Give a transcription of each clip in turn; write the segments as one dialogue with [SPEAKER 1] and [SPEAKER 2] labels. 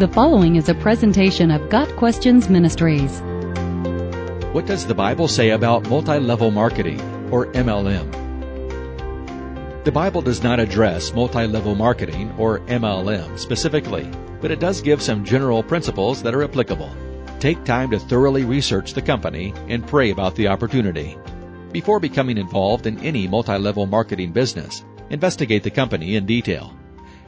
[SPEAKER 1] The following is a presentation of Got Questions Ministries.
[SPEAKER 2] What does the Bible say about multi-level marketing, or MLM? The Bible does not address multi-level marketing, or MLM, specifically, but it does give some general principles that are applicable. Take time to thoroughly research the company and pray about the opportunity. Before becoming involved in any multi-level marketing business, investigate the company in detail.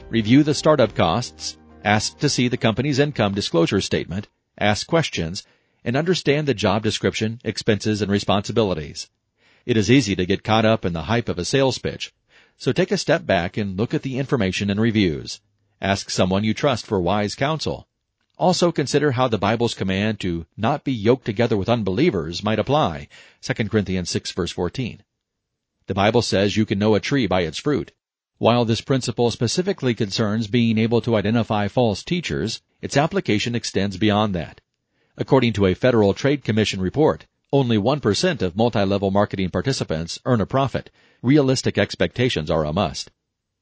[SPEAKER 2] Review the startup costs, ask to see the company's income disclosure statement, ask questions, and understand the job description, expenses, and responsibilities. It is easy to get caught up in the hype of a sales pitch, so take a step back and look at the information and reviews. Ask someone you trust for wise counsel. Also consider how the Bible's command to not be yoked together with unbelievers might apply, 2 Corinthians 6 verse 14. The Bible says you can know a tree by its fruit. While this principle specifically concerns being able to identify false teachers, its application extends beyond that. According to a Federal Trade Commission report, only 1% of multi-level marketing participants earn a profit. Realistic expectations are a must.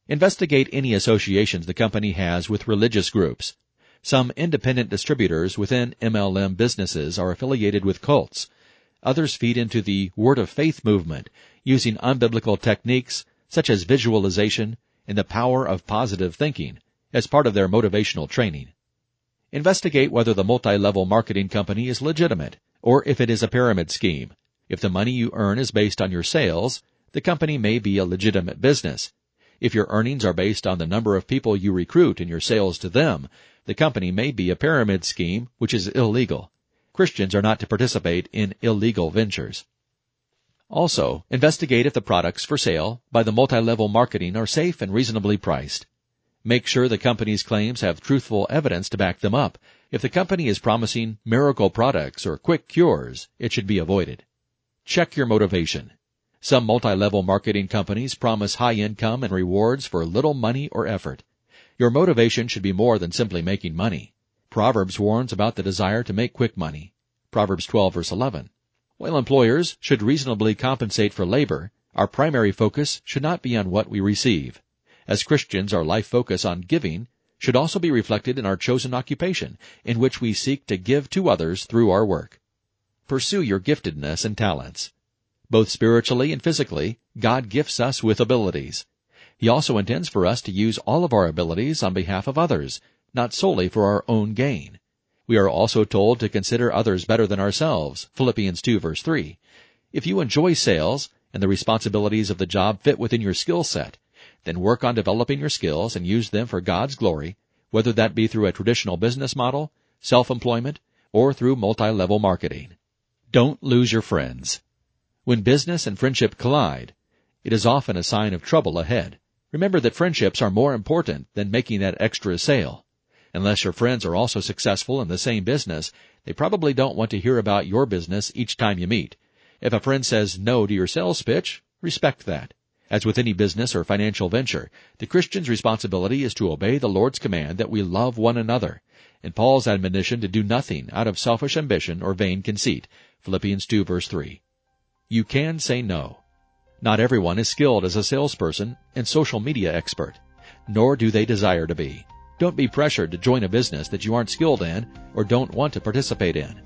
[SPEAKER 2] Investigate any associations the company has with religious groups. Some independent distributors within MLM businesses are affiliated with cults. Others feed into the word of faith movement using unbiblical techniques such as visualization and the power of positive thinking as part of their motivational training. Investigate whether the multi-level marketing company is legitimate or if it is a pyramid scheme. If the money you earn is based on your sales, the company may be a legitimate business. If your earnings are based on the number of people you recruit and your sales to them, the company may be a pyramid scheme which is illegal. Christians are not to participate in illegal ventures. Also, investigate if the products for sale by the multi-level marketing are safe and reasonably priced. Make sure the company's claims have truthful evidence to back them up. If the company is promising miracle products or quick cures, it should be avoided. Check your motivation. Some multi-level marketing companies promise high income and rewards for little money or effort. Your motivation should be more than simply making money. Proverbs warns about the desire to make quick money. Proverbs 12 verse 11. While employers should reasonably compensate for labor, our primary focus should not be on what we receive. As Christians, our life focus on giving should also be reflected in our chosen occupation, in which we seek to give to others through our work. Pursue your giftedness and talents. Both spiritually and physically, God gifts us with abilities. He also intends for us to use all of our abilities on behalf of others, not solely for our own gain. We are also told to consider others better than ourselves. Philippians 2 verse 3. If you enjoy sales and the responsibilities of the job fit within your skill set, then work on developing your skills and use them for God's glory, whether that be through a traditional business model, self-employment, or through multi-level marketing. Don't lose your friends. When business and friendship collide, it is often a sign of trouble ahead. Remember that friendships are more important than making that extra sale. Unless your friends are also successful in the same business, they probably don't want to hear about your business each time you meet. If a friend says no to your sales pitch, respect that. As with any business or financial venture, the Christian's responsibility is to obey the Lord's command that we love one another, and Paul's admonition to do nothing out of selfish ambition or vain conceit. Philippians 2 verse 3. You can say no. Not everyone is skilled as a salesperson and social media expert, nor do they desire to be. Don't be pressured to join a business that you aren't skilled in or don't want to participate in.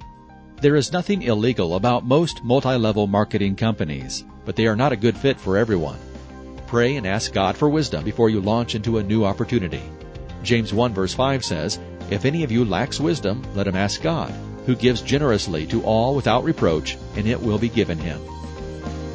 [SPEAKER 2] There is nothing illegal about most multi-level marketing companies, but they are not a good fit for everyone. Pray and ask God for wisdom before you launch into a new opportunity. James 1 verse 5 says, If any of you lacks wisdom, let him ask God, who gives generously to all without reproach, and it will be given him.